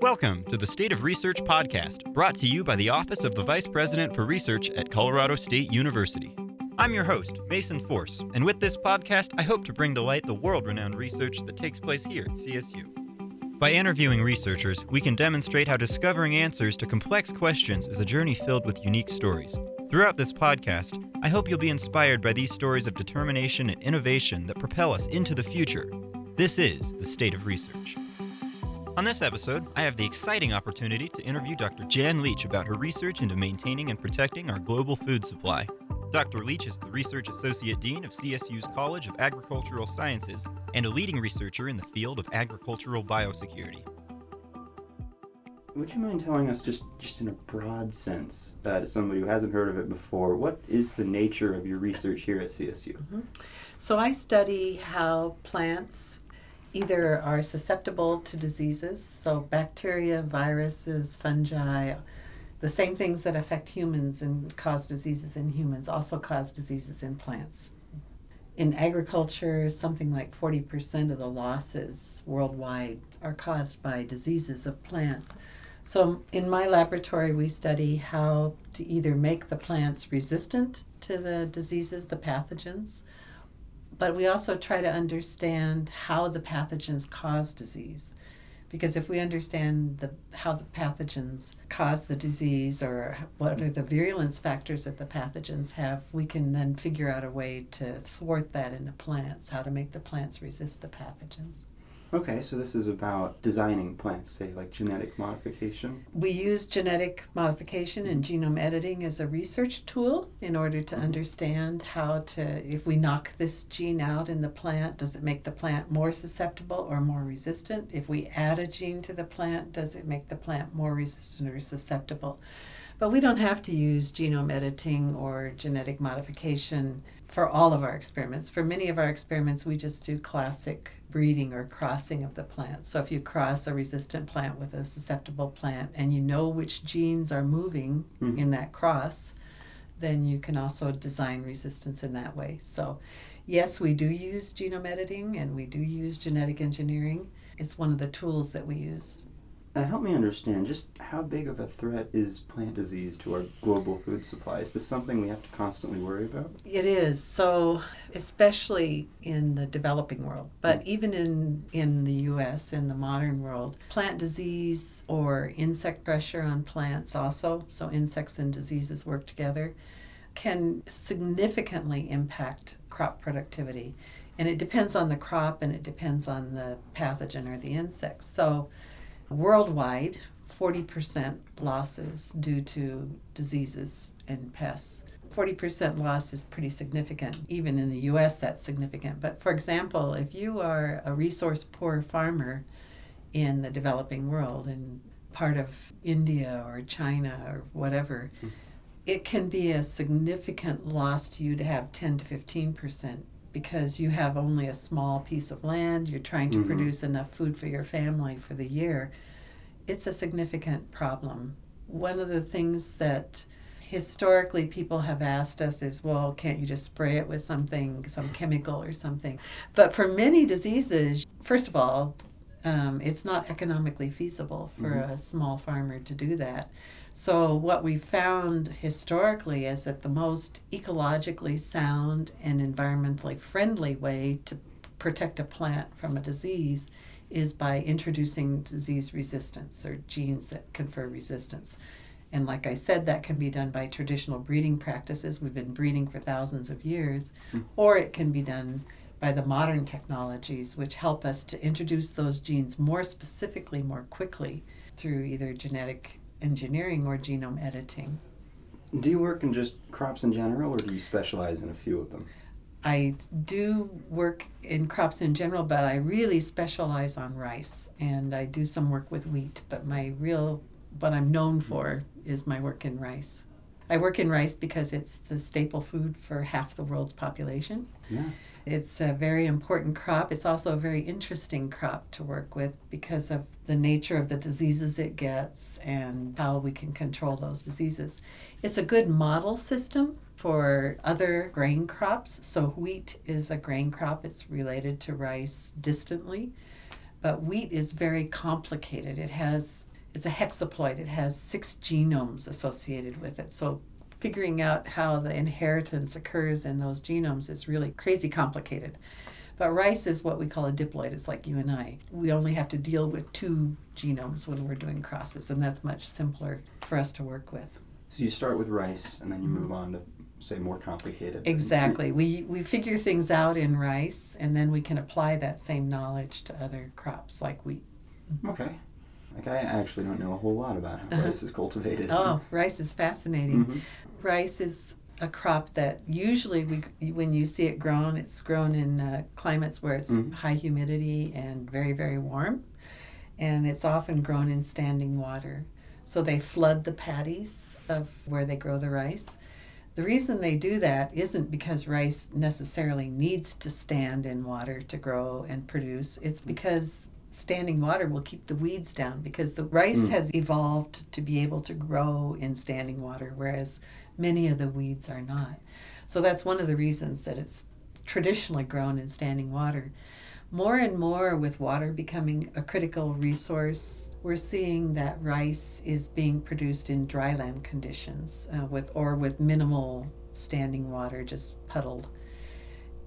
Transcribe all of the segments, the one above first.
Welcome to the State of Research podcast, brought to you by the Office of the Vice President for Research at Colorado State University. I'm your host, Mason Force, and with this podcast, I hope to bring to light the world renowned research that takes place here at CSU. By interviewing researchers, we can demonstrate how discovering answers to complex questions is a journey filled with unique stories. Throughout this podcast, I hope you'll be inspired by these stories of determination and innovation that propel us into the future. This is the State of Research. On this episode, I have the exciting opportunity to interview Dr. Jan Leach about her research into maintaining and protecting our global food supply. Dr. Leach is the Research Associate Dean of CSU's College of Agricultural Sciences and a leading researcher in the field of agricultural biosecurity. Would you mind telling us, just, just in a broad sense, uh, to somebody who hasn't heard of it before, what is the nature of your research here at CSU? Mm-hmm. So, I study how plants either are susceptible to diseases, so bacteria, viruses, fungi, the same things that affect humans and cause diseases in humans also cause diseases in plants. In agriculture, something like 40% of the losses worldwide are caused by diseases of plants. So, in my laboratory, we study how to either make the plants resistant to the diseases, the pathogens, but we also try to understand how the pathogens cause disease. Because if we understand the, how the pathogens cause the disease or what are the virulence factors that the pathogens have, we can then figure out a way to thwart that in the plants, how to make the plants resist the pathogens. Okay, so this is about designing plants, say like genetic modification. We use genetic modification and genome editing as a research tool in order to mm-hmm. understand how to, if we knock this gene out in the plant, does it make the plant more susceptible or more resistant? If we add a gene to the plant, does it make the plant more resistant or susceptible? But we don't have to use genome editing or genetic modification for all of our experiments. For many of our experiments, we just do classic breeding or crossing of the plant. So if you cross a resistant plant with a susceptible plant and you know which genes are moving mm-hmm. in that cross, then you can also design resistance in that way. So, yes, we do use genome editing and we do use genetic engineering. It's one of the tools that we use uh, help me understand just how big of a threat is plant disease to our global food supply? Is this something we have to constantly worry about? It is. So, especially in the developing world, but mm. even in, in the US, in the modern world, plant disease or insect pressure on plants also, so insects and diseases work together, can significantly impact crop productivity. And it depends on the crop and it depends on the pathogen or the insect. So, Worldwide, 40% losses due to diseases and pests. 40% loss is pretty significant. Even in the US, that's significant. But for example, if you are a resource poor farmer in the developing world, in part of India or China or whatever, mm. it can be a significant loss to you to have 10 to 15% because you have only a small piece of land, you're trying to mm-hmm. produce enough food for your family for the year, it's a significant problem. One of the things that historically people have asked us is, well, can't you just spray it with something, some chemical or something? But for many diseases, first of all, um, it's not economically feasible for mm-hmm. a small farmer to do that. So, what we found historically is that the most ecologically sound and environmentally friendly way to protect a plant from a disease is by introducing disease resistance or genes that confer resistance. And like I said, that can be done by traditional breeding practices. We've been breeding for thousands of years, mm. or it can be done by the modern technologies, which help us to introduce those genes more specifically, more quickly through either genetic engineering or genome editing. Do you work in just crops in general, or do you specialize in a few of them? I do work in crops in general, but I really specialize on rice and I do some work with wheat. But my real, what I'm known for is my work in rice. I work in rice because it's the staple food for half the world's population. Yeah. It's a very important crop. It's also a very interesting crop to work with because of the nature of the diseases it gets and how we can control those diseases. It's a good model system for other grain crops. So, wheat is a grain crop, it's related to rice distantly. But wheat is very complicated. It has it's a hexaploid. It has six genomes associated with it. So figuring out how the inheritance occurs in those genomes is really crazy complicated. But rice is what we call a diploid. It's like you and I. We only have to deal with two genomes when we're doing crosses, and that's much simpler for us to work with. So you start with rice, and then you move on to say more complicated. things. Exactly. We we figure things out in rice, and then we can apply that same knowledge to other crops like wheat. Okay. Like I actually don't know a whole lot about how Uh-huh. rice is cultivated. Oh, rice is fascinating. Mhm. Rice is a crop that usually we when you see it grown, it's grown in uh, climates where it's Mhm. high humidity and very very warm, and it's often grown in standing water. So they flood the paddies of where they grow the rice. The reason they do that isn't because rice necessarily needs to stand in water to grow and produce. It's because standing water will keep the weeds down because the rice Mm. has evolved to be able to grow in standing water, whereas many of the weeds are not. So that's one of the reasons that it's traditionally grown in standing water. More and more, with water becoming a critical resource, we're seeing that rice is being produced in dryland conditions uh, with or with minimal standing water, just puddled,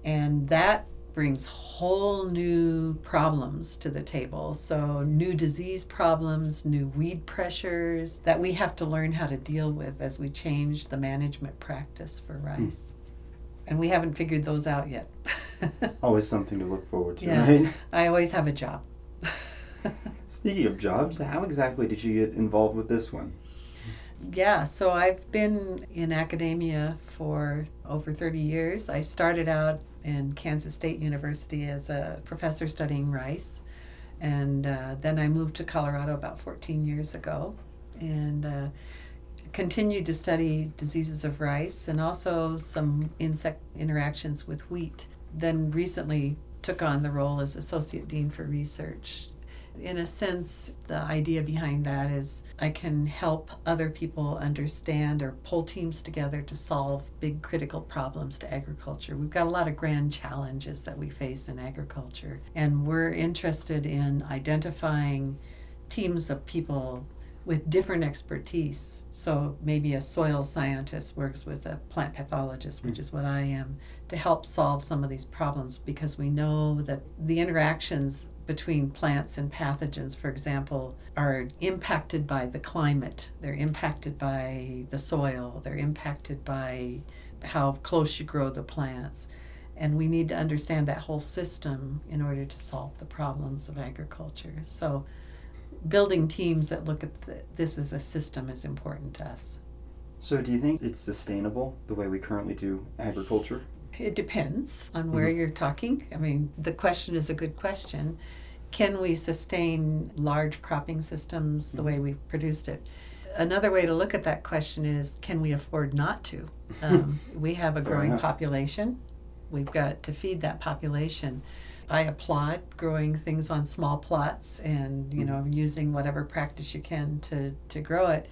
and that brings whole new problems to the table. So new disease problems, new weed pressures that we have to learn how to deal with as we change the management practice for hmm. rice. And we haven't figured those out yet. Always something to look forward to, Yeah. right? I always have a job. Speaking of jobs, how exactly did you get involved with this one? Yeah, so I've been in academia for over 30 years. I started out in Kansas State University as a professor studying rice, and uh, then I moved to Colorado about 14 years ago and uh, continued to study diseases of rice and also some insect interactions with wheat. Then recently took on the role as associate dean for research in a sense, the idea behind that is I can help other people understand or pull teams together to solve big critical problems to agriculture. We've got a lot of grand challenges that we face in agriculture, and we're interested in identifying teams of people with different expertise. So maybe a soil scientist works with a plant pathologist, which hmm. is what I am, to help solve some of these problems because we know that the interactions between plants and pathogens, for example, are impacted by the climate. They're impacted by the soil. They're impacted by how close you grow the plants. And we need to understand that whole system in order to solve the problems of agriculture. So, building teams that look at th- this as a system is important to us. So, do you think it's sustainable the way we currently do agriculture? It depends on where you're talking. I mean, the question is a good question. Can we sustain large cropping systems the way we've produced it? Another way to look at that question is can we afford not to? Um, we have a growing enough. population. We've got to feed that population. I applaud growing things on small plots and you know using whatever practice you can to to grow it.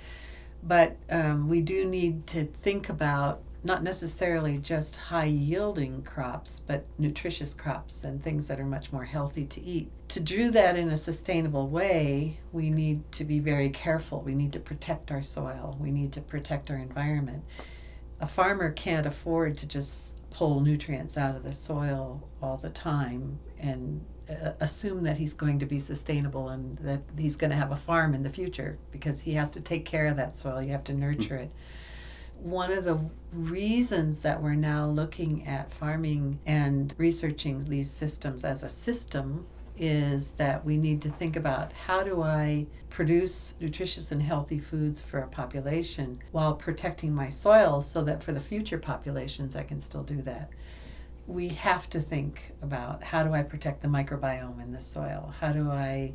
But um, we do need to think about not necessarily just high yielding crops, but nutritious crops and things that are much more healthy to eat. To do that in a sustainable way, we need to be very careful. We need to protect our soil, we need to protect our environment. A farmer can't afford to just pull nutrients out of the soil all the time and uh, assume that he's going to be sustainable and that he's going to have a farm in the future because he has to take care of that soil. You have to nurture it one of the reasons that we're now looking at farming and researching these systems as a system is that we need to think about how do I produce nutritious and healthy foods for a population while protecting my soil so that for the future populations I can still do that. We have to think about how do I protect the microbiome in the soil? How do I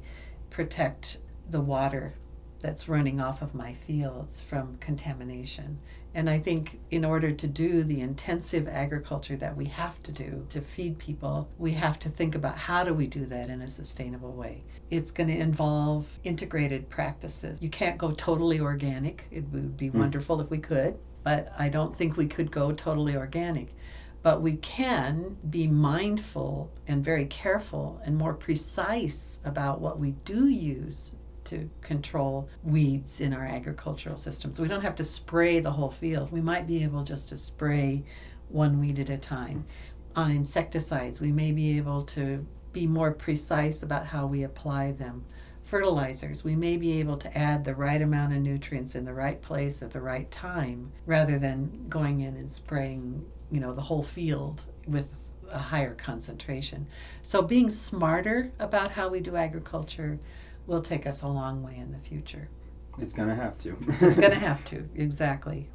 protect the water that's running off of my fields from contamination? And I think in order to do the intensive agriculture that we have to do to feed people, we have to think about how do we do that in a sustainable way. It's going to involve integrated practices. You can't go totally organic. It would be Hmm. wonderful if we could, but I don't think we could go totally organic. But we can be mindful and very careful and more precise about what we do use to control weeds in our agricultural systems. We don't have to spray the whole field. We might be able just to spray one weed at a time. On insecticides, we may be able to be more precise about how we apply them. Fertilizers, we may be able to add the right amount of nutrients in the right place at the right time rather than going in and spraying, you know, the whole field with a higher concentration. So being smarter about how we do agriculture will take us a long way in the future. It's going to have to. it's going to have to, exactly.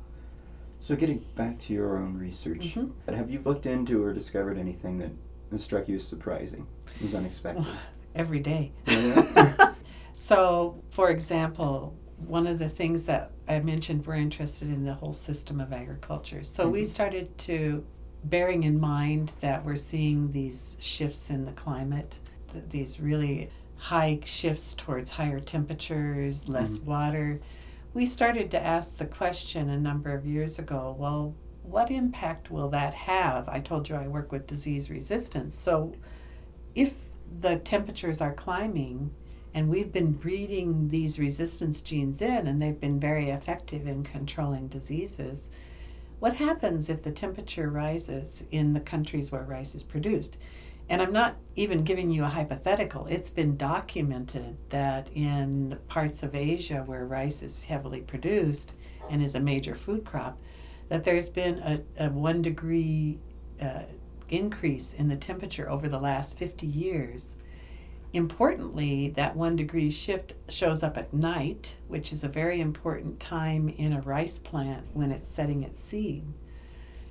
So, getting back to your own research, mm-hmm. have you looked into or discovered anything that struck you as surprising, was unexpected? Every day. Yeah. so, for example, one of the things that I mentioned, we're interested in the whole system of agriculture. So, mm-hmm. we started to, bearing in mind that we're seeing these shifts in the climate, th- these really high shifts towards higher temperatures, less mm-hmm. water we started to ask the question a number of years ago well, what impact will that have? I told you I work with disease resistance. So, if the temperatures are climbing and we've been breeding these resistance genes in and they've been very effective in controlling diseases, what happens if the temperature rises in the countries where rice is produced? And I'm not even giving you a hypothetical. It's been documented that in parts of Asia where rice is heavily produced and is a major food crop, that there's been a, a one degree uh, increase in the temperature over the last 50 years. Importantly, that one degree shift shows up at night, which is a very important time in a rice plant when it's setting its seed.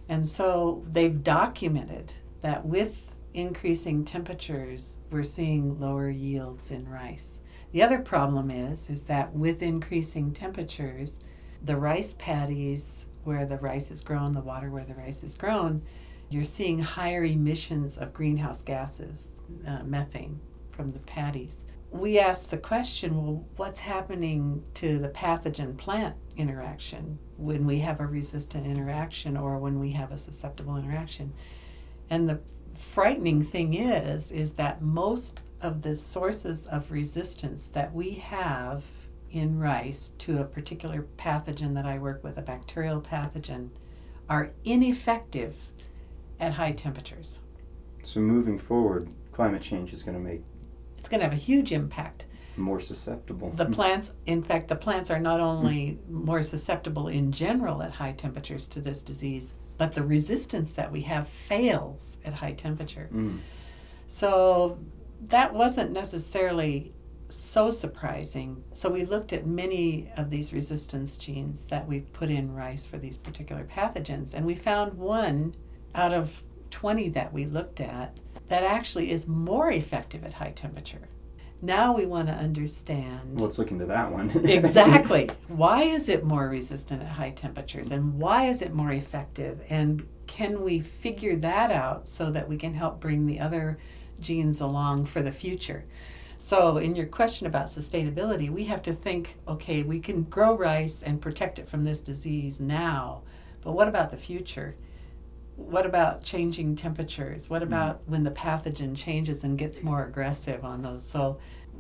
And so they've documented that with increasing temperatures, we're seeing lower yields in rice. The other problem is is that with increasing temperatures, the rice paddies where the rice is grown, the water where the rice is grown, you're seeing higher emissions of greenhouse gases, uh, methane from the paddies. We asked the question, well, what's happening to the pathogen plant interaction when we have a resistant interaction or when we have a susceptible interaction? And the frightening thing is is that most of the sources of resistance that we have in rice to a particular pathogen that I work with, a bacterial pathogen, are ineffective at high temperatures. So moving forward, climate change is going to make it's going to have a huge impact. More susceptible. The plants, in fact, the plants are not only more susceptible in general at high temperatures to this disease, but the resistance that we have fails at high temperature. Mm. So that wasn't necessarily so surprising. So we looked at many of these resistance genes that we put in rice for these particular pathogens, and we found one out of 20 that we looked at that actually is more effective at high temperature. Now we want to understand. Let's look into that one. exactly. Why is it more resistant at high temperatures and why is it more effective? And can we figure that out so that we can help bring the other genes along for the future? So, in your question about sustainability, we have to think okay, we can grow rice and protect it from this disease now, but what about the future? What about changing temperatures? What mm-hmm. about when the pathogen changes and gets more aggressive on those? So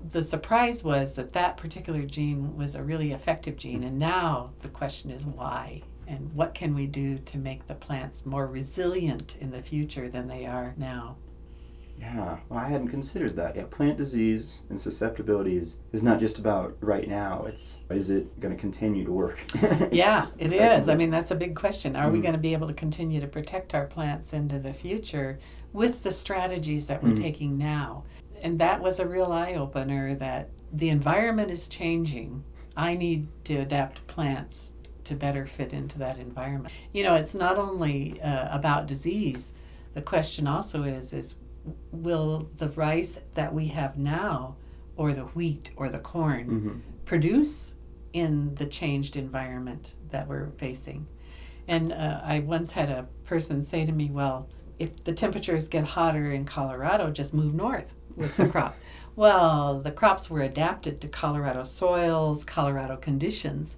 the surprise was that that particular gene was a really effective gene, and now the question is why? And what can we do to make the plants more resilient in the future than they are now? Yeah, well, I hadn't considered that. Yeah, plant disease and susceptibilities is not just about right now. It's is it going to continue to work? yeah, it is. I mean, that's a big question. Are mm. we going to be able to continue to protect our plants into the future with the strategies that we're mm. taking now? And that was a real eye opener that the environment is changing. I need to adapt plants to better fit into that environment. You know, it's not only uh, about disease. The question also is is will the rice that we have now, or the wheat or the corn, mm-hmm. produce in the changed environment that we're facing? And uh, I once had a person say to me, Well, if the temperatures get hotter in Colorado, just move north with the crop. Well, the crops were adapted to Colorado soils, Colorado conditions.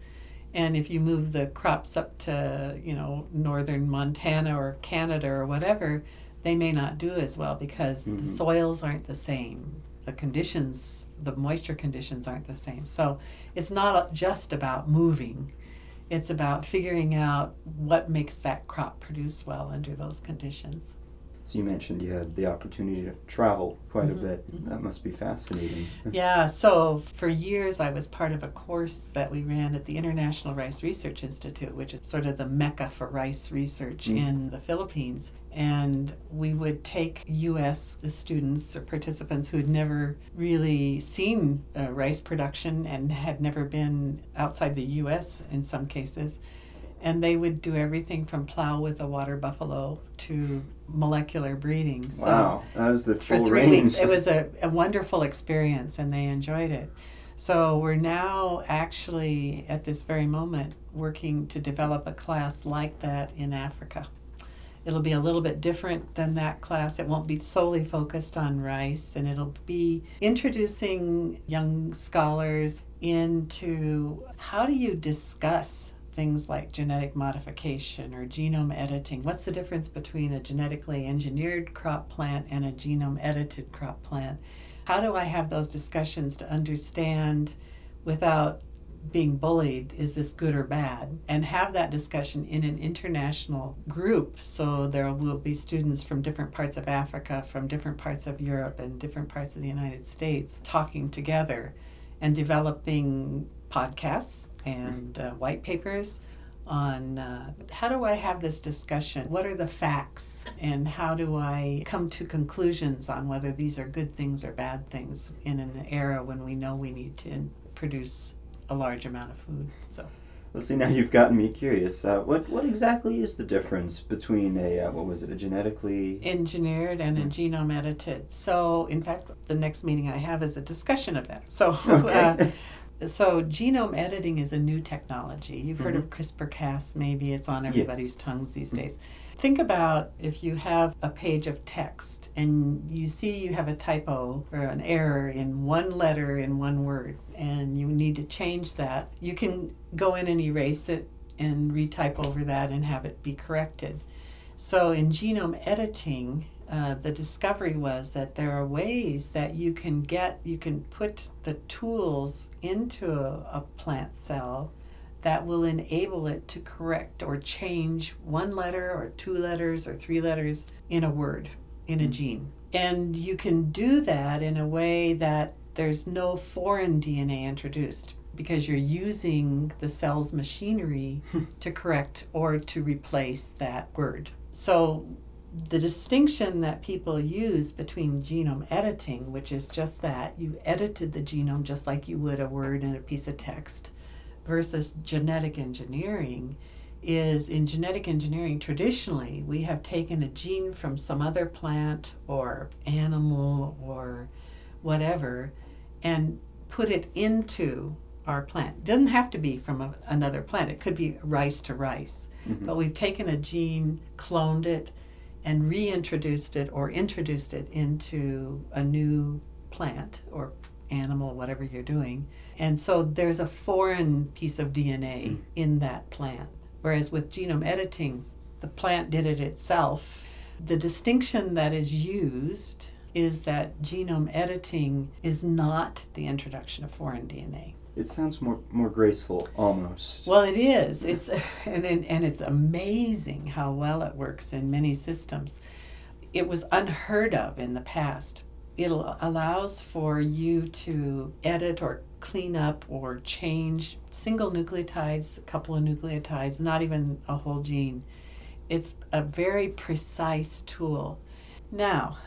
And if you move the crops up to, you know, northern Montana or Canada or whatever, they may not do as well because mm-hmm. the soils aren't the same. The conditions the moisture conditions aren't the same. So it's not just about moving. It's about figuring out what makes that crop produce well under those conditions. So you mentioned you had the opportunity to travel quite Mhm, a bit. mhm. That must be fascinating. Yeah, so for years I was part of a course that we ran at the International Rice Research Institute, which is sort of the mecca for rice research Mm. in the Philippines. And we would take U.S. students or participants who had never really seen uh, rice production and had never been outside the U.S. in some cases. And they would do everything from plow with a water buffalo to molecular breeding. So wow, that was the for full three range. weeks. It was a, a wonderful experience and they enjoyed it. So we're now actually at this very moment working to develop a class like that in Africa. It'll be a little bit different than that class. It won't be solely focused on rice and it'll be introducing young scholars into how do you discuss things like genetic modification or genome editing. What's the difference between a genetically engineered crop plant and a genome edited crop plant? How do I have those discussions to understand without being bullied is this good or bad and have that discussion in an international group so there will be students from different parts of africa from different parts of europe and different parts of the united states talking together and developing podcasts and uh, white papers on uh, how do I have this discussion? What are the facts? And how do I come to conclusions on whether these are good things or bad things in an era when we know we need to produce a large amount of food? So, Let's see. Now you've gotten me curious. Uh, what what exactly is the difference between a uh, what was it a genetically? engineered and a genome edited. So, in fact, the next meeting I have is a discussion of that. So, uh, Okay. So genome editing is a new technology. You've heard of mm-hmm. CRISPR Cas, maybe it's on everybody's tongues these mm-hmm. days. Think about if you have a page of text and you see you have a typo or an error in one letter in one word and you need to change that, you can go in and erase it and retype over that and have it be corrected. So in genome editing, uh, the discovery was that there are ways that you can get, you can put the tools into a, a plant cell that will enable it to correct or change one letter or two letters or three letters in a word, in a gene. And you can do that in a way that there's no foreign DNA introduced because you're using the cell's machinery to correct or to replace that word. So the distinction that people use between genome editing, which is just that you edited the genome just like you would a word in a piece of text, versus genetic engineering, is in genetic engineering, traditionally, we have taken a gene from some other plant or animal or whatever and put it into our plant. It doesn't have to be from a, another plant, it could be rice to rice. Mhm. But we've taken a gene, cloned it, and reintroduced it or introduced it into a new plant or animal, whatever you're doing. And so there's a foreign piece of DNA Mm. in that plant. Whereas with genome editing, the plant did it itself. The distinction that is used is that genome editing is not the introduction of foreign DNA. It sounds more more graceful almost. Well, it is. It's and and, and it's amazing how well it works in many systems. It was unheard of in the past. It allows for you to edit or clean up or change single nucleotides, a couple of nucleotides, not even a whole gene. It's a very precise tool. Now,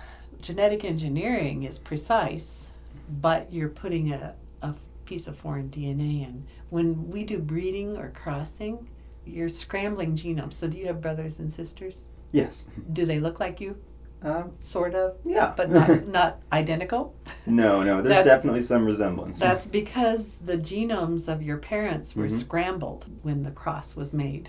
genetic engineering is precise, but you're putting a piece of foreign DNA in. When we do breeding or crossing, you're scrambling genomes. So, do you have brothers and sisters? yes. Do they look like you? Um, Sort of, yeah. but not, not identical? no, no. There's definitely some resemblance. That's because the genomes of your parents were Mhm. scrambled when the cross was made.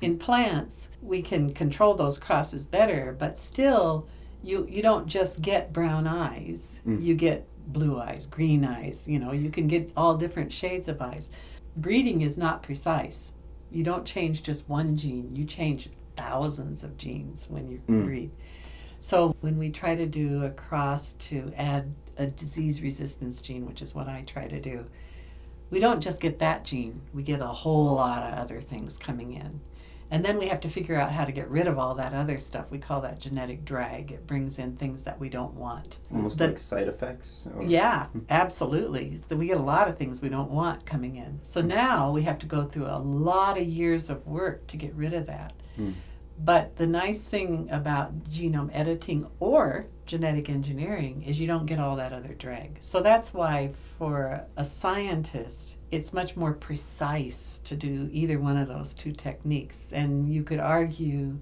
In plants, we can control those crosses better, but still, you, you don't just get brown eyes. Mm. You get blue eyes, green eyes, you know, you can get all different shades of eyes. Breeding is not precise. You don't change just one gene, you change thousands of genes when you Mm. breed. So when we try to do a cross to add a disease resistance gene, which is what I try to do, we don't just get that gene, we get a whole lot of other things coming in. And then we have to figure out how to get rid of all that other stuff. We call that genetic drag. It brings in things that we don't want. Almost The- like side effects. Or, Yeah, absolutely. We get a lot of things we don't want coming in. So now we have to go through a lot of years of work to get rid of that. Hmm. But the nice thing about genome editing or genetic engineering is you don't get all that other drag. So that's why for a scientist, it's much more precise to do either one of those two techniques. And you could argue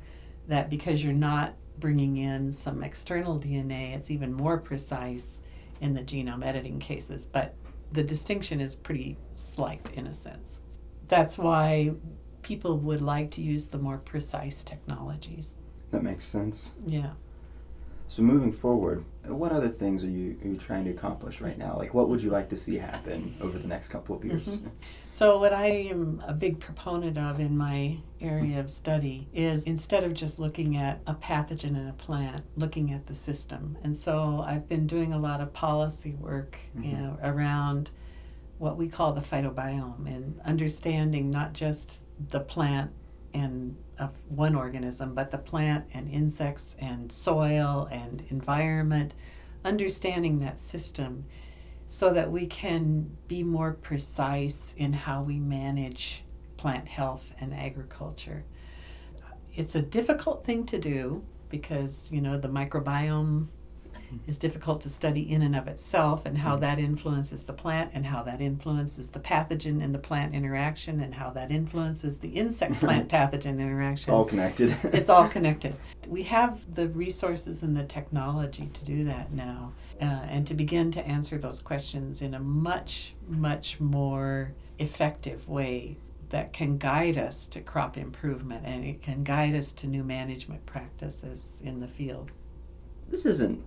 that because you're not bringing in some external DNA, it's even more precise in the genome editing cases, but the distinction is pretty slight in a sense. That's why people would like to use the more precise technologies. That makes sense. Yeah. So moving forward, what other things are you, are you trying to accomplish right now? Like, what would you like to see happen over the next couple of mm-hmm. years? So, what I am a big proponent of in my area of study is instead of just looking at a pathogen in a plant, looking at the system. And so, I've been doing a lot of policy work you mm-hmm. know, around what we call the phytobiome and understanding not just the plant and of one organism, but the plant and insects and soil and environment, understanding that system so that we can be more precise in how we manage plant health and agriculture. It's a difficult thing to do because, you know, the microbiome is difficult to study in and of itself and how that influences the plant and how that influences the pathogen and the plant interaction and how that influences the insect plant pathogen interaction It's all connected. it's all connected. We have the resources and the technology to do that now uh, and to begin to answer those questions in a much, much more effective way that can guide us to crop improvement and it can guide us to new management practices in the field. this isn't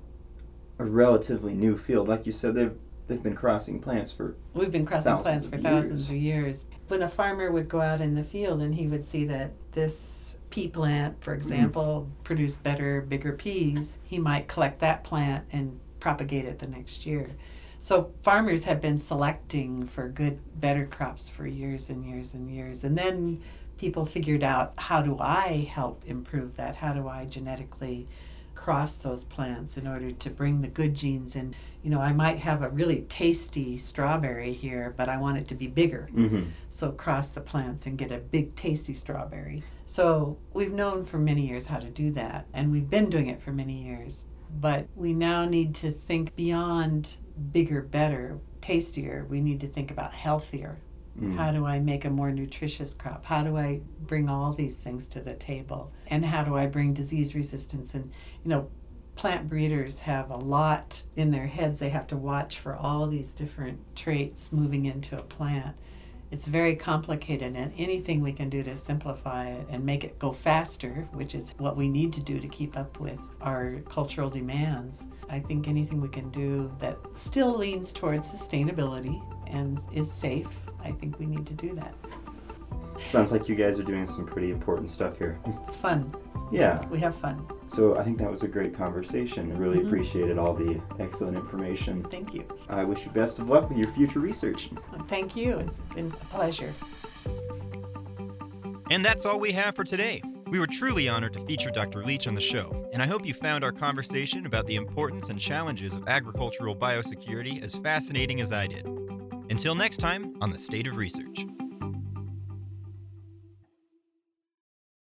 a relatively new field. Like you said, they've they've been crossing plants for We've been crossing plants for thousands of years. When a farmer would go out in the field and he would see that this pea plant, for mm. example, produced better, bigger peas, he might collect that plant and propagate it the next year. So farmers have been selecting for good, better crops for years and years and years. And then people figured out how do I help improve that? How do I genetically cross those plants in order to bring the good genes in? You know, I might have a really tasty strawberry here, but I want it to be bigger. mm-hmm. So cross the plants and get a big tasty strawberry. So we've known for many years how to do that, and we've been doing it for many years. But we now need to think beyond bigger, better, tastier. We need to think about healthier. Mm. How do I make a more nutritious crop? How do I bring all these things to the table? And how do I bring disease resistance? And, you know, plant breeders have a lot in their heads. They have to watch for all these different traits moving into a plant. It's very complicated, and anything we can do to simplify it and make it go faster, which is what we need to do to keep up with our cultural demands, I think anything we can do that still leans towards sustainability and is safe, I think we need to do that. Sounds like you guys are doing some pretty important stuff here. It's fun. yeah. We have fun. So I think that was a great conversation. I really Mhm. appreciated all the excellent information. Thank you. I wish you best of luck with your future research. Thank you. It's been a pleasure. And that's all we have for today. We were truly honored to feature Dr. Leach on the show, and I hope you found our conversation about the importance and challenges of agricultural biosecurity as fascinating as I did. Until next time on The State of Research.